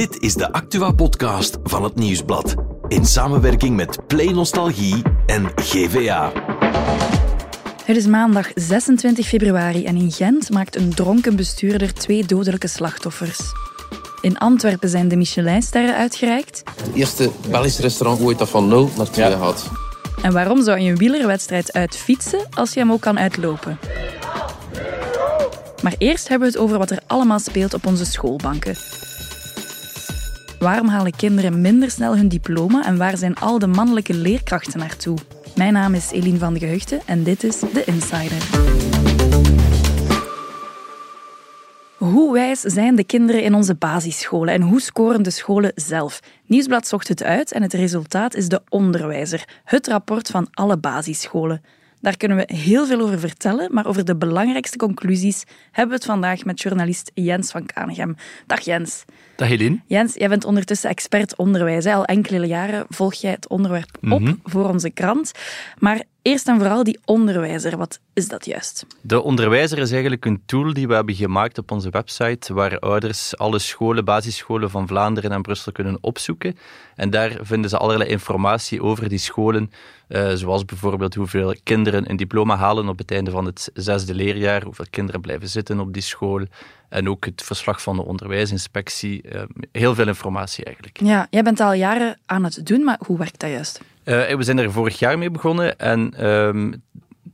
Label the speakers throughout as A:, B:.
A: Dit is de Actua-podcast van het Nieuwsblad. In samenwerking met Play Nostalgie en GVA.
B: Het is maandag 26 februari en in Gent maakt een dronken bestuurder twee dodelijke slachtoffers. In Antwerpen zijn de Michelinsterren uitgereikt.
C: Het eerste Belgisch restaurant ooit dat van 0 naar 2 gaat.
B: En waarom zou je een wielerwedstrijd uitfietsen als je hem ook kan uitlopen? Maar eerst hebben we het over wat er allemaal speelt op onze schoolbanken. Waarom halen kinderen minder snel hun diploma en waar zijn al de mannelijke leerkrachten naartoe? Mijn naam is Eline van de Geheugde en dit is The Insider. Hoe wijs zijn de kinderen in onze basisscholen en hoe scoren de scholen zelf? Nieuwsblad zocht het uit en het resultaat is de Onderwijzer, het rapport van alle basisscholen. Daar kunnen we heel veel over vertellen, maar over de belangrijkste conclusies hebben we het vandaag met journalist Jens van Kanegem. Dag Jens.
D: Dag Helene.
B: Jens, jij bent ondertussen expert onderwijs. Al enkele jaren volg jij het onderwerp op
D: Mhm.
B: voor onze krant. Maar eerst en vooral die onderwijzer, wat is dat juist?
D: De onderwijzer is eigenlijk een tool die we hebben gemaakt op onze website, waar ouders alle scholen, basisscholen van Vlaanderen en Brussel kunnen opzoeken. En daar vinden ze allerlei informatie over die scholen, eh, zoals bijvoorbeeld hoeveel kinderen een diploma halen op het einde van het zesde leerjaar, hoeveel kinderen blijven zitten op die school, en ook het verslag van de onderwijsinspectie. eh, heel veel informatie eigenlijk.
B: Ja, jij bent al jaren aan het doen, maar hoe werkt dat juist?
D: Eh, we zijn er vorig jaar mee begonnen en ehm,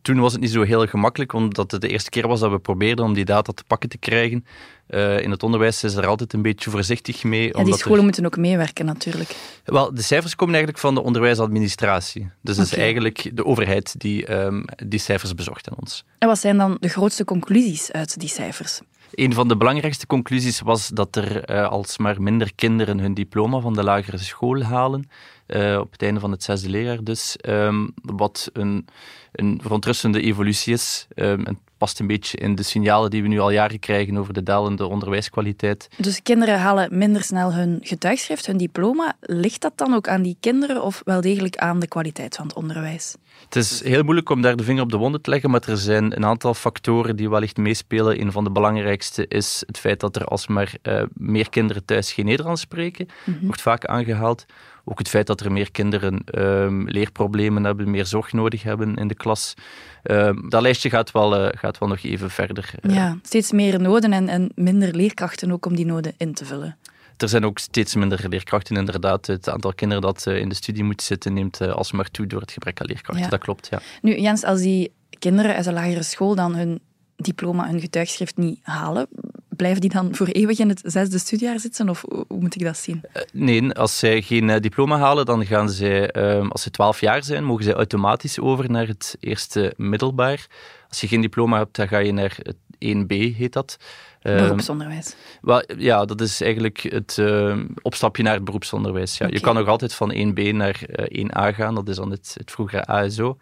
D: toen was het niet zo heel gemakkelijk, omdat het de eerste keer was dat we probeerden om die data te pakken te krijgen. Eh, in het onderwijs is er altijd een beetje voorzichtig mee.
B: Ja, die scholen
D: er-
B: moeten ook meewerken natuurlijk.
D: Wel, de cijfers komen eigenlijk van de onderwijsadministratie. Dus het is eigenlijk de overheid die ehm, die cijfers bezorgt aan ons.
B: En wat zijn dan de grootste conclusies uit die cijfers?
D: Een van de belangrijkste conclusies was dat er eh, alsmaar minder kinderen hun diploma van de lagere school halen. eh, op het einde van het zesde leerjaar dus. Ehm, wat een, een verontrustende evolutie is. Ehm, past een beetje in de signalen die we nu al jaren krijgen over de dalende onderwijskwaliteit.
B: Dus kinderen halen minder snel hun getuigschrift, hun diploma. Ligt dat dan ook aan die kinderen of wel degelijk aan de kwaliteit van het onderwijs?
D: Het is heel moeilijk om daar de vinger op de wonden te leggen, maar er zijn een aantal factoren die wellicht meespelen. Een van de belangrijkste is het feit dat er alsmaar eh, meer kinderen thuis geen Nederlands spreken. Wordt vaak aangehaald. Ook het feit dat er meer kinderen ehm, leerproblemen hebben, meer zorg nodig hebben in de klas. Ehm, dat lijstje gaat wel, eh, gaat wel nog even verder. Eh,
B: Ja, steeds meer noden en, en minder leerkrachten ook om die noden in te vullen.
D: Er zijn ook steeds minder leerkrachten, inderdaad. Het aantal kinderen dat eh, in de studie moet zitten neemt alsmaar toe door het gebrek aan leerkrachten.
B: Ja.
D: Dat klopt, ja.
B: Nu, Jens, als die kinderen uit de lagere school dan hun diploma, hun getuigschrift niet halen, blijven die dan voor eeuwig in het zesde studiejaar zitten? Of hoe moet ik dat zien?
D: Nee, als zij geen eh, diploma halen, dan gaan zij, ehm, als ze 12 jaar zijn, mogen zij automatisch over naar het eerste middelbaar. Als je geen diploma hebt, dan ga je naar het 1B, heet dat. Ehm,
B: Beroepsonderwijs.
D: wel, ja, dat is eigenlijk het ehm, opstapje naar het beroepsonderwijs. Ja. Je kan nog altijd van 1B naar eh, 1A gaan, dat is dan het, het vroegere ASO.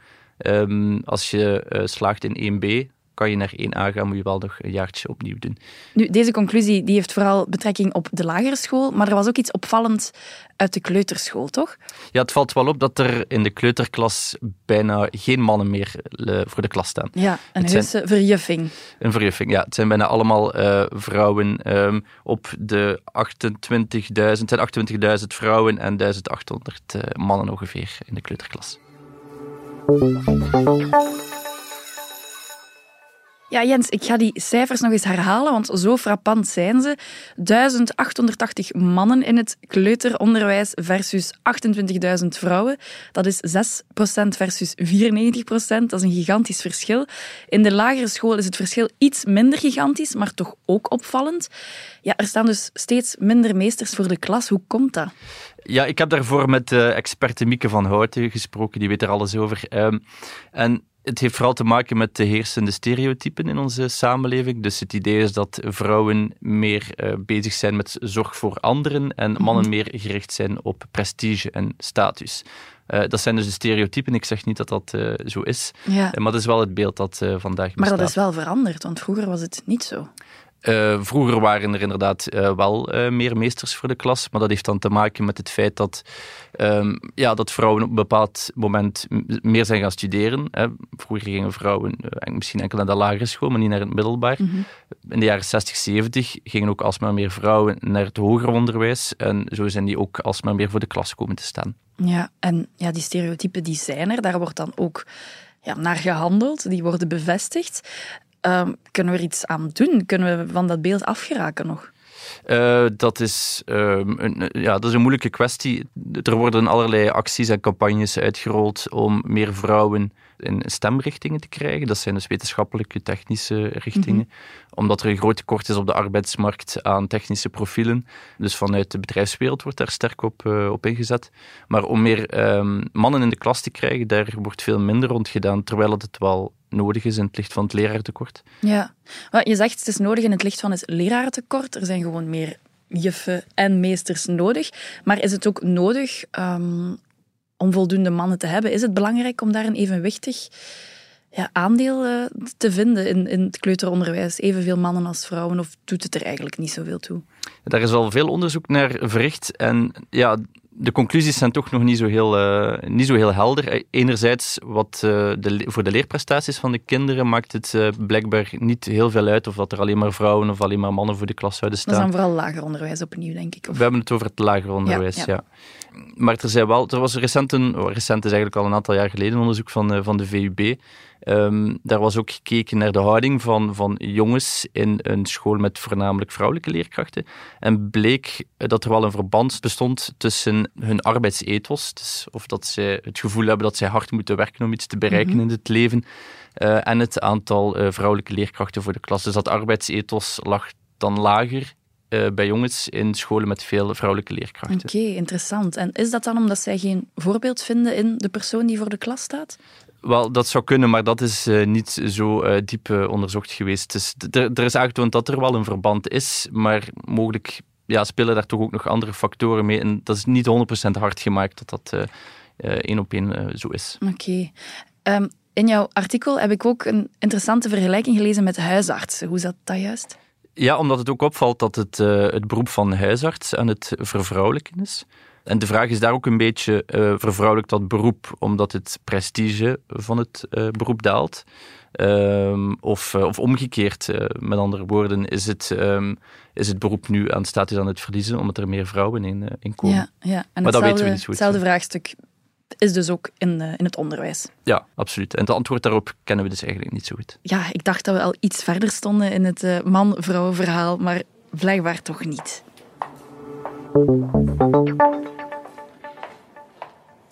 D: Als je eh, slaagt in 1B, kan je naar 1A gaan, moet je wel nog een jaartje opnieuw doen.
B: Nu, deze conclusie die heeft vooral betrekking op de lagere school, maar er was ook iets opvallends uit de kleuterschool, toch?
D: Ja, het valt wel op dat er in de kleuterklas bijna geen mannen meer eh, voor de klas staan.
B: Ja, een
D: zijn-
B: heuse verjuffing.
D: Een verjuffing, ja. Het zijn bijna allemaal eh, vrouwen. ehm, op de 28.000, het zijn 28.000 vrouwen en 1800 eh, mannen ongeveer in de kleuterklas.
B: Ja, Jens, ik ga die cijfers nog eens herhalen, want zo frappant zijn ze. 1880 mannen in het kleuteronderwijs versus 28.000 vrouwen. Dat is 6% versus 94%. Dat is een gigantisch verschil. In de lagere school is het verschil iets minder gigantisch, maar toch ook opvallend. Ja, er staan dus steeds minder meesters voor de klas. Hoe komt dat?
D: Ja, ik heb daarvoor met uh, experte Mieke van Houten gesproken, die weet er alles over. Um, en het heeft vooral te maken met de heersende stereotypen in onze samenleving. Dus het idee is dat vrouwen meer uh, bezig zijn met zorg voor anderen en mannen meer gericht zijn op prestige en status. Uh, dat zijn dus de stereotypen. Ik zeg niet dat dat uh, zo is,
B: ja.
D: maar dat is wel het beeld dat vandaag bestaat.
B: Maar dat is wel veranderd, want vroeger was het niet zo.
D: Uh, vroeger waren er inderdaad uh, wel uh, meer meesters voor de klas, maar dat heeft dan te maken met het feit dat, um, ja, dat vrouwen op een bepaald moment meer zijn gaan studeren. Hè. Vroeger gingen vrouwen misschien enkel naar de lagere school, maar niet naar het middelbaar. Mm -hmm. In de jaren 60, 70 gingen ook alsmaar meer vrouwen naar het hoger onderwijs en zo zijn die ook alsmaar meer voor de klas komen te staan.
B: Ja, en ja, die stereotypen die zijn er, daar wordt dan ook ja, naar gehandeld, die worden bevestigd. Uh, kunnen we er iets aan doen? Kunnen we van dat beeld afgeraken nog?
D: Uh, dat, is, uh, een, ja, dat is een moeilijke kwestie. Er worden allerlei acties en campagnes uitgerold om meer vrouwen in stemrichtingen te krijgen. Dat zijn dus wetenschappelijke, technische richtingen. Mm -hmm. Omdat er een groot tekort is op de arbeidsmarkt aan technische profielen. Dus vanuit de bedrijfswereld wordt daar sterk op, uh, op ingezet. Maar om meer um, mannen in de klas te krijgen, daar wordt veel minder rond gedaan. Terwijl het wel nodig is in het licht van het leraartekort.
B: Ja, maar je zegt het is nodig in het licht van het leraartekort. Er zijn gewoon meer juffen en meesters nodig. Maar is het ook nodig um, om voldoende mannen te hebben? Is het belangrijk om daar een evenwichtig ja, aandeel uh, te vinden in, in het kleuteronderwijs? Evenveel mannen als vrouwen, of doet het er eigenlijk niet zoveel toe?
D: Daar is al veel onderzoek naar verricht. En ja, de conclusies zijn toch nog niet zo heel, uh, niet zo heel helder. Enerzijds, wat, uh, de, voor de leerprestaties van de kinderen maakt het uh, blijkbaar niet heel veel uit of dat er alleen maar vrouwen of alleen maar mannen voor de klas zouden staan.
B: Dat is dan vooral lager onderwijs opnieuw, denk ik.
D: Of? We hebben het over het lager onderwijs, ja. ja. ja. Maar er, zijn wel, er was recent, een, recent is eigenlijk al een aantal jaar geleden een onderzoek van, van de VUB Um, daar was ook gekeken naar de houding van, van jongens in een school met voornamelijk vrouwelijke leerkrachten. En bleek dat er wel een verband bestond tussen hun arbeidsethos, dus of dat zij het gevoel hebben dat zij hard moeten werken om iets te bereiken mm -hmm. in het leven, uh, en het aantal uh, vrouwelijke leerkrachten voor de klas. Dus dat arbeidsethos lag dan lager uh, bij jongens in scholen met veel vrouwelijke leerkrachten.
B: Oké, okay, interessant. En is dat dan omdat zij geen voorbeeld vinden in de persoon die voor de klas staat?
D: Wel, dat zou kunnen, maar dat is uh, niet zo uh, diep uh, onderzocht geweest. Dus er is aangetoond dat er wel een verband is, maar mogelijk ja, spelen daar toch ook nog andere factoren mee. En dat is niet 100% hard gemaakt dat dat één op één zo is.
B: Oké. Okay. Um, in jouw artikel heb ik ook een interessante vergelijking gelezen met huisartsen. Hoe zat dat juist?
D: Ja, omdat het ook opvalt dat het, het beroep van huisarts aan het vervrouwelijken is. En de vraag is daar ook een beetje, uh, vervrouwelijk dat beroep, omdat het prestige van het uh, beroep daalt? Um, of, uh, of omgekeerd, met andere woorden, is het, um, is het beroep nu aan status aan het verliezen, omdat er meer vrouwen in, in komen?
B: Ja, ja. En maar dat weten we niet zo goed. Hetzelfde vraagstuk is dus ook in, in het onderwijs.
D: Ja, absoluut. En het antwoord daarop kennen we dus eigenlijk niet zo goed.
B: Ja, ik dacht dat we al iets verder stonden in het man-vrouw verhaal, maar blijkbaar toch niet.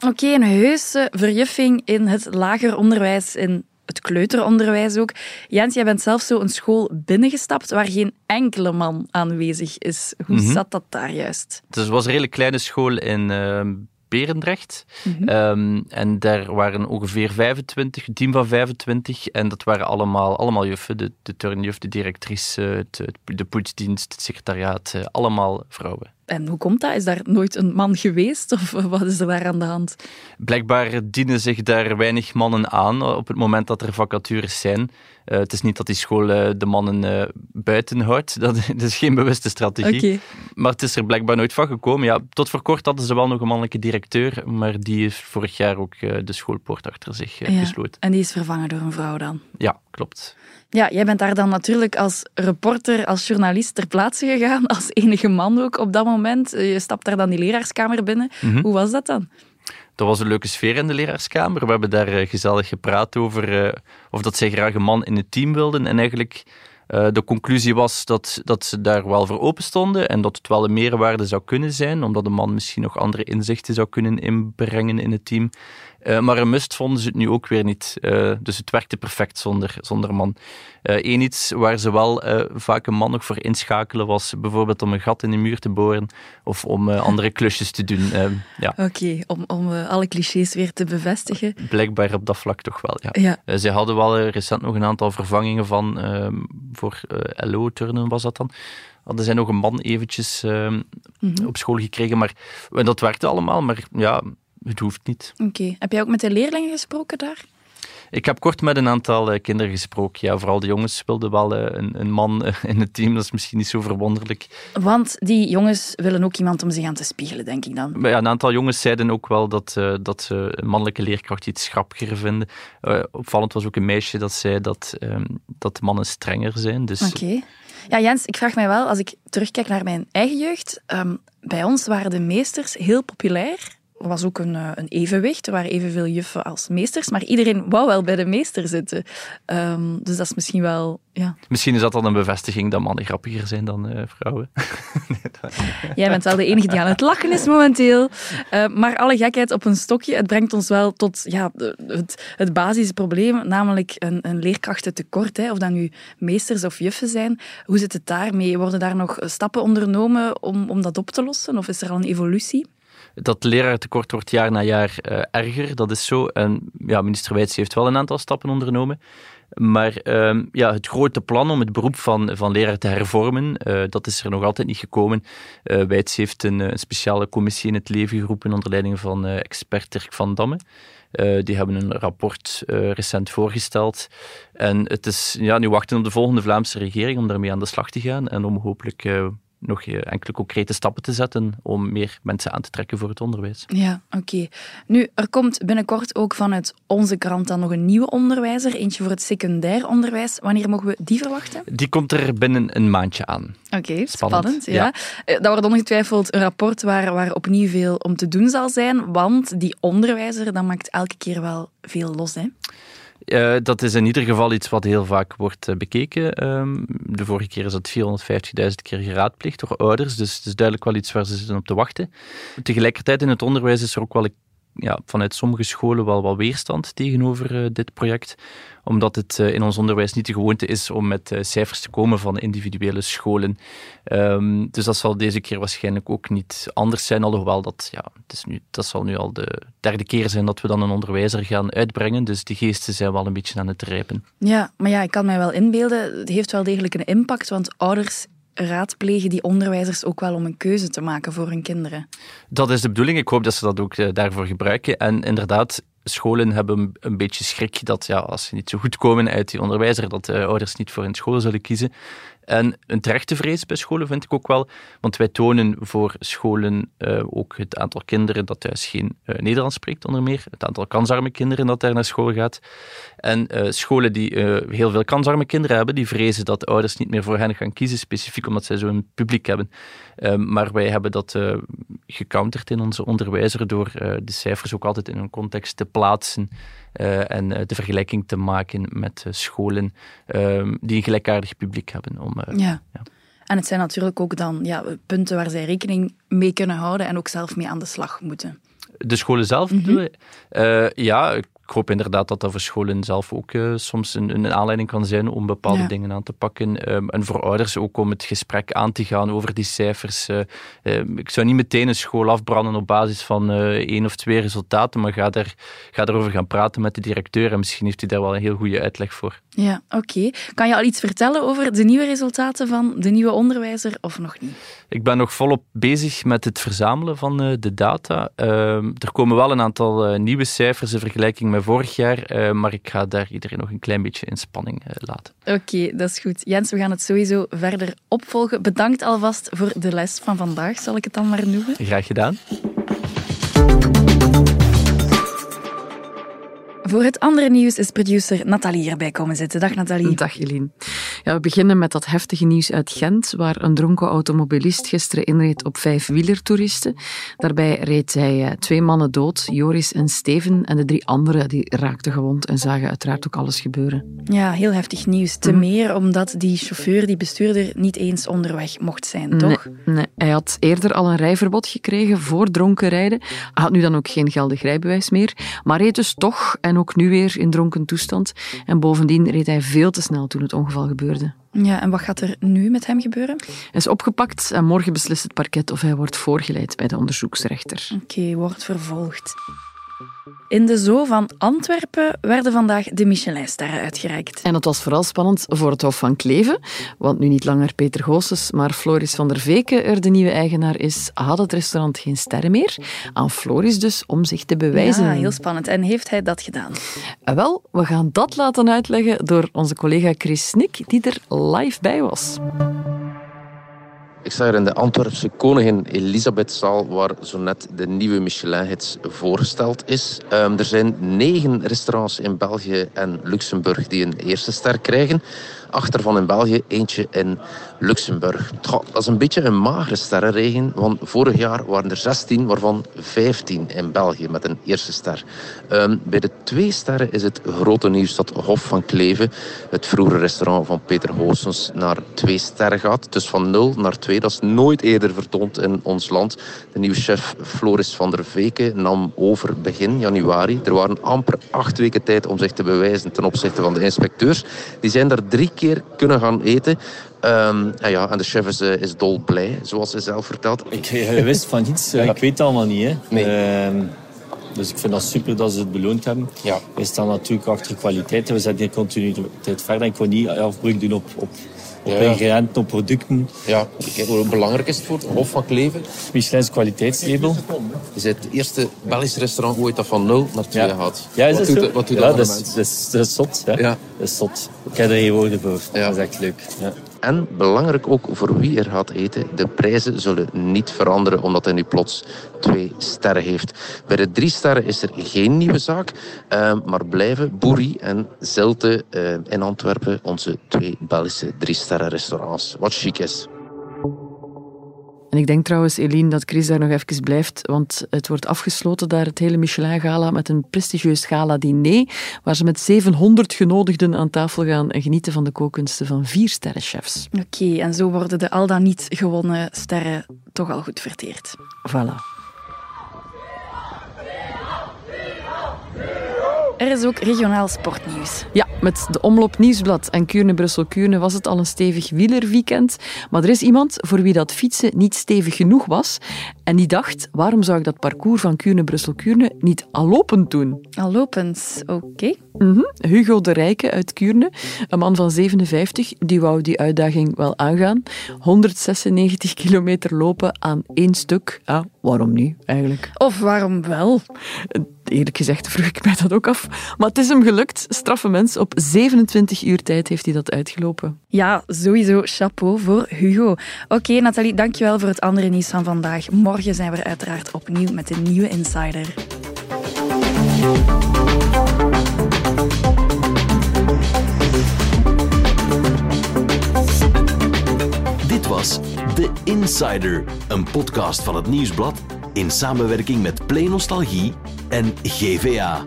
B: Oké, okay, een heuse verjuffing in het lager onderwijs, in het kleuteronderwijs ook. Jens, jij bent zelf zo een school binnengestapt waar geen enkele man aanwezig is. Hoe mm -hmm. zat dat daar juist?
D: Dus het was een redelijk kleine school in uh, Berendrecht. Mm -hmm. um, en daar waren ongeveer 25, een team van 25. En dat waren allemaal, allemaal juffen. De, de turnjuf, de directrice, het, de poetsdienst, het secretariaat. Uh, allemaal vrouwen.
B: En hoe komt dat? Is daar nooit een man geweest of wat is er daar aan de hand?
D: Blijkbaar dienen zich daar weinig mannen aan op het moment dat er vacatures zijn. Uh, het is niet dat die school uh, de mannen uh, buiten houdt. Dat, dat, is geen bewuste strategie.
B: Okay.
D: Maar het is er blijkbaar nooit van gekomen. Ja, tot voor kort hadden ze wel nog een mannelijke directeur, maar die heeft vorig jaar ook de schoolpoort achter zich ja, gesloten.
B: En die is vervangen door een vrouw dan?
D: Ja, klopt.
B: Ja, jij bent daar dan natuurlijk als reporter, als journalist ter plaatse gegaan, als enige man ook op dat moment. Je stapt daar dan die leraarskamer binnen. Mm -hmm. Hoe was dat dan?
D: Dat was een leuke sfeer in de leraarskamer. We hebben daar gezellig gepraat over uh, of dat zij graag een man in het team wilden. En eigenlijk uh, de conclusie was dat, dat ze daar wel voor open stonden en dat het wel een meerwaarde zou kunnen zijn, omdat een man misschien nog andere inzichten zou kunnen inbrengen in het team. Uh, maar een must vonden ze het nu ook weer niet. Uh, dus het werkte perfect zonder, zonder man. Eén uh, iets waar ze wel vaak een man nog voor inschakelen was bijvoorbeeld om een gat in de muur te boren of om andere klusjes te doen. ja.
B: Oké, okay, om, om alle clichés weer te bevestigen.
D: Blijkbaar op dat vlak toch wel, ja.
B: ja.
D: ze hadden wel recent nog een aantal vervangingen van ehm, voor LO-turnen was dat dan hadden zij nog een man eventjes uh, mm -hmm. op school gekregen. Maar dat werkte allemaal, maar ja, het hoeft niet.
B: Oké. Okay. Heb jij ook met de leerlingen gesproken daar?
D: Ik heb kort met een aantal kinderen gesproken. Ja, vooral de jongens wilden wel een, een man in het team. Dat is misschien niet zo verwonderlijk.
B: Want die jongens willen ook iemand om zich aan te spiegelen, denk ik dan.
D: Ja, een aantal jongens zeiden ook wel dat, dat ze een mannelijke leerkracht iets grappiger vinden. opvallend was ook een meisje dat zei dat, ehm, dat mannen strenger zijn. Dus...
B: Oké. Ja, Jens, ik vraag mij wel, als ik terugkijk naar mijn eigen jeugd, um, bij ons waren de meesters heel populair. Er was ook een, eh, een, evenwicht. Er waren evenveel juffen als meesters, maar iedereen wou wel bij de meester zitten. Um, dus dat is misschien wel. Ja.
D: Misschien is dat dan een bevestiging dat mannen grappiger zijn dan uh, vrouwen.
B: Jij bent wel de enige die aan het lachen is momenteel. Uh, maar alle gekheid op een stokje, het brengt ons wel tot ja, het, het basisprobleem, namelijk een, een leerkrachtentekort. Hè, of dat nu meesters of juffen zijn. Hoe zit het daarmee? Worden daar nog stappen ondernomen om, om dat op te lossen? Of is er al een evolutie?
D: Dat leraartekort wordt jaar na jaar uh, erger. Dat is zo. En ja, minister Wijts heeft wel een aantal stappen ondernomen. Maar uh, ja, het grote plan om het beroep van, van leraar te hervormen, uh, dat is er nog altijd niet gekomen. Uh, Wijts heeft een, een, speciale commissie in het leven geroepen onder leiding van expert Dirk van Damme. die hebben een rapport recent voorgesteld. En het is ja, nu wachten op de volgende Vlaamse regering om daarmee aan de slag te gaan en om hopelijk nog enkele concrete stappen te zetten om meer mensen aan te trekken voor het onderwijs.
B: Ja, oké. Nu, er komt binnenkort ook vanuit onze krant dan nog een nieuwe onderwijzer, eentje voor het secundair onderwijs. Wanneer mogen we die verwachten?
D: Die komt er binnen een maandje aan.
B: Oké, spannend. ja. Eh, dat wordt ongetwijfeld een rapport waar, waar opnieuw veel om te doen zal zijn, want die onderwijzer, dat maakt elke keer wel veel los, hè?
D: Uh, dat is in ieder geval iets wat heel vaak wordt uh, bekeken. Um, de vorige keer is dat 450.000 keer geraadpleegd door ouders, dus het is duidelijk wel iets waar ze zitten op te wachten. Tegelijkertijd in het onderwijs is er ook wel ja, vanuit sommige scholen wel wat weerstand tegenover uh, dit project omdat het uh, in ons onderwijs niet de gewoonte is om met uh, cijfers te komen van individuele scholen. Um, dus dat zal deze keer waarschijnlijk ook niet anders zijn, alhoewel dat, ja, het is nu, dat zal nu al de derde keer zijn dat we dan een onderwijzer gaan uitbrengen, dus die geesten zijn wel een beetje aan het rijpen.
B: Ja, maar ja, ik kan mij wel inbeelden, het heeft wel degelijk een impact, want ouders raadplegen die onderwijzers ook wel om een keuze te maken voor hun kinderen.
D: Dat is de bedoeling. Ik hoop dat ze dat ook uh, daarvoor gebruiken. En inderdaad, scholen hebben een beetje schrik dat ja, als ze niet zo goed komen uit die onderwijzer, dat de ouders niet voor hun school zullen kiezen. En een terechte vrees bij scholen vind ik ook wel, want wij tonen voor scholen uh, ook het aantal kinderen dat thuis geen uh, Nederlands spreekt, onder meer. Het aantal kansarme kinderen dat daar naar school gaat. En uh, scholen die heel veel kansarme kinderen hebben, die vrezen dat de ouders niet meer voor hen gaan kiezen, specifiek omdat zij zo'n publiek hebben. Maar wij hebben dat gecounterd in onze onderwijzer door de cijfers ook altijd in een context te plaatsen. En de vergelijking te maken met scholen die een gelijkaardig publiek hebben. Om,
B: ja. ja. En het zijn natuurlijk ook dan ja, punten waar zij rekening mee kunnen houden en ook zelf mee aan de slag moeten.
D: De scholen zelf mm -hmm. ja, ik hoop inderdaad dat dat voor scholen zelf ook uh, soms een, een, aanleiding kan zijn om bepaalde dingen aan te pakken. Um, en voor ouders ook om het gesprek aan te gaan over die cijfers. Uh, ik zou niet meteen een school afbranden op basis van één of twee resultaten, maar ga, daar, ga daarover gaan praten met de directeur en misschien heeft hij daar wel een heel goede uitleg voor.
B: Ja, oké. Kan je al iets vertellen over de nieuwe resultaten van de nieuwe onderwijzer of nog niet?
D: Ik ben nog volop bezig met het verzamelen van de data. Ehm, er komen wel een aantal nieuwe cijfers in vergelijking met vorig jaar, uh, maar ik ga daar iedereen nog een klein beetje in spanning laten.
B: Oké, dat is goed. Jens, we gaan het sowieso verder opvolgen. Bedankt alvast voor de les van vandaag, zal ik het dan maar noemen.
D: Graag gedaan.
B: Voor het andere nieuws is producer Nathalie erbij komen zitten. Dag Nathalie.
E: Dag Eline. Ja, we beginnen met dat heftige nieuws uit Gent, waar een dronken automobilist gisteren inreed op vijf wielertoeristen. Daarbij reed hij eh, twee mannen dood, Joris en Steven, en de drie anderen die raakten gewond en zagen uiteraard ook alles gebeuren.
B: Ja, heel heftig nieuws. Te mhm. meer omdat die chauffeur, die bestuurder, niet eens onderweg mocht zijn, toch?
E: Nee, nee, hij had eerder al een rijverbod gekregen voor dronken rijden. Hij had nu dan ook geen geldig rijbewijs meer, maar reed dus toch en ook nu weer in dronken toestand. En bovendien reed hij veel te snel toen het ongeval gebeurde.
B: Ja, en wat gaat er nu met hem gebeuren?
E: Hij is opgepakt en morgen beslist het parket of hij wordt voorgeleid bij de onderzoeksrechter.
B: Oké, wordt vervolgd. In de Zoo van Antwerpen werden vandaag de Michelinsterren uitgereikt.
E: En het was vooral spannend voor het Hof van Kleven, want nu niet langer Peter Goossens, maar Floris van der Veken er de nieuwe eigenaar is, had het restaurant geen sterren meer. Aan Floris dus om zich te bewijzen.
B: Ja, heel spannend. En heeft hij dat gedaan?
E: En wel, we gaan dat laten uitleggen door onze collega Chris Snik, die er live bij was.
C: Ik sta hier in de Antwerpse Koningin Elisabethzaal, waar zo net de nieuwe Michelin-hits voorgesteld is. Um, er zijn negen restaurants in België en Luxemburg die een eerste ster krijgen. Acht ervan in België, eentje in Luxemburg. Dat is een beetje een magere sterrenregen, want vorig jaar waren er 16, waarvan 15 in België met een eerste ster. Um, bij de twee sterren is het grote nieuws dat Hof van Kleven, het vroegere restaurant van Peter Hoosens, naar twee sterren gaat. Dus van 0 naar 2, dat is nooit eerder vertoond in ons land. De nieuwe chef Floris van der Veken nam over begin januari. Er waren amper acht weken tijd om zich te bewijzen ten opzichte van de inspecteurs. Die zijn daar drie keer kunnen gaan eten. Um, en, ja, en de chef is, uh, is dolblij, zoals hij zelf vertelt.
F: Ik uh, wist van niets. Uh, ik weet het allemaal niet. Hè.
C: Nee.
F: Ehm, dus ik vind dat super dat ze het beloond hebben.
C: Ja.
F: We staan natuurlijk achter kwaliteit en we zetten hier continuïteit verder. Ik wil niet afbreuk doen op, op, op
C: Ja.
F: ingrediënten, op producten.
C: Ja, kijk, hoe belangrijk is het voor het Hof van Kleven?
F: Michelin's kwaliteitslabel.
C: Je bent het eerste Belgisch restaurant ooit dat van 0 naar 2
F: Ja.
C: gaat.
F: Ja, is
C: wat
F: dat
C: doet,
F: zo?
C: dat- wat doet dat,
F: dat, is, dat, is, dat is zot. Ja.
C: Ja.
F: Dat is zot. Ik heb er geen woorden voor.
C: Ja.
F: Dat is echt leuk. Ja.
C: En belangrijk ook voor wie er gaat eten, de prijzen zullen niet veranderen omdat hij nu plots twee sterren heeft. Bij de drie sterren is er geen nieuwe zaak, eh, maar blijven Boerie en Zelte eh, in Antwerpen onze twee Belgische drie sterren restaurants. Wat chic is.
E: En ik denk trouwens, Eline, dat Chris daar nog even blijft, want het wordt afgesloten daar, het hele Michelin-gala, met een prestigieus gala-diner, waar ze met 700 genodigden aan tafel gaan en genieten van de kookkunsten van vier sterrenchefs.
B: Oké, en zo worden de al dan niet gewonnen sterren toch al goed verteerd.
E: Voilà.
B: Er is ook regionaal sportnieuws.
E: Ja, met de Omloop Nieuwsblad en Kuurne-Brussel-Kuurne was het al een stevig wielerweekend. Maar er is iemand voor wie dat fietsen niet stevig genoeg was. En die dacht, waarom zou ik dat parcours van Kuurne-Brussel-Kuurne niet al lopend doen?
B: Al lopend, oké.
E: Mhm. Hugo de Rijke uit Kuurne, een man van 57, die wou die uitdaging wel aangaan. 196 kilometer lopen aan één stuk. Ja, waarom niet, eigenlijk?
B: Of waarom wel?
E: Eerlijk gezegd vroeg ik mij dat ook af. Maar het is hem gelukt. Straffe mens. Op 27 uur tijd heeft hij dat uitgelopen.
B: Ja, sowieso chapeau voor Hugo. Oké, Nathalie, dankjewel voor het andere nieuws van vandaag. Morgen zijn we er uiteraard opnieuw met een nieuwe Insider.
A: Dit was The Insider, een podcast van het Nieuwsblad in samenwerking met Play Nostalgie en GVA.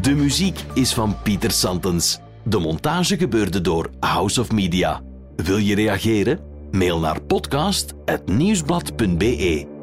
A: De muziek is van Pieter Santens. De montage gebeurde door House of Media. Wil je reageren? Mail naar podcast.nieuwsblad.be.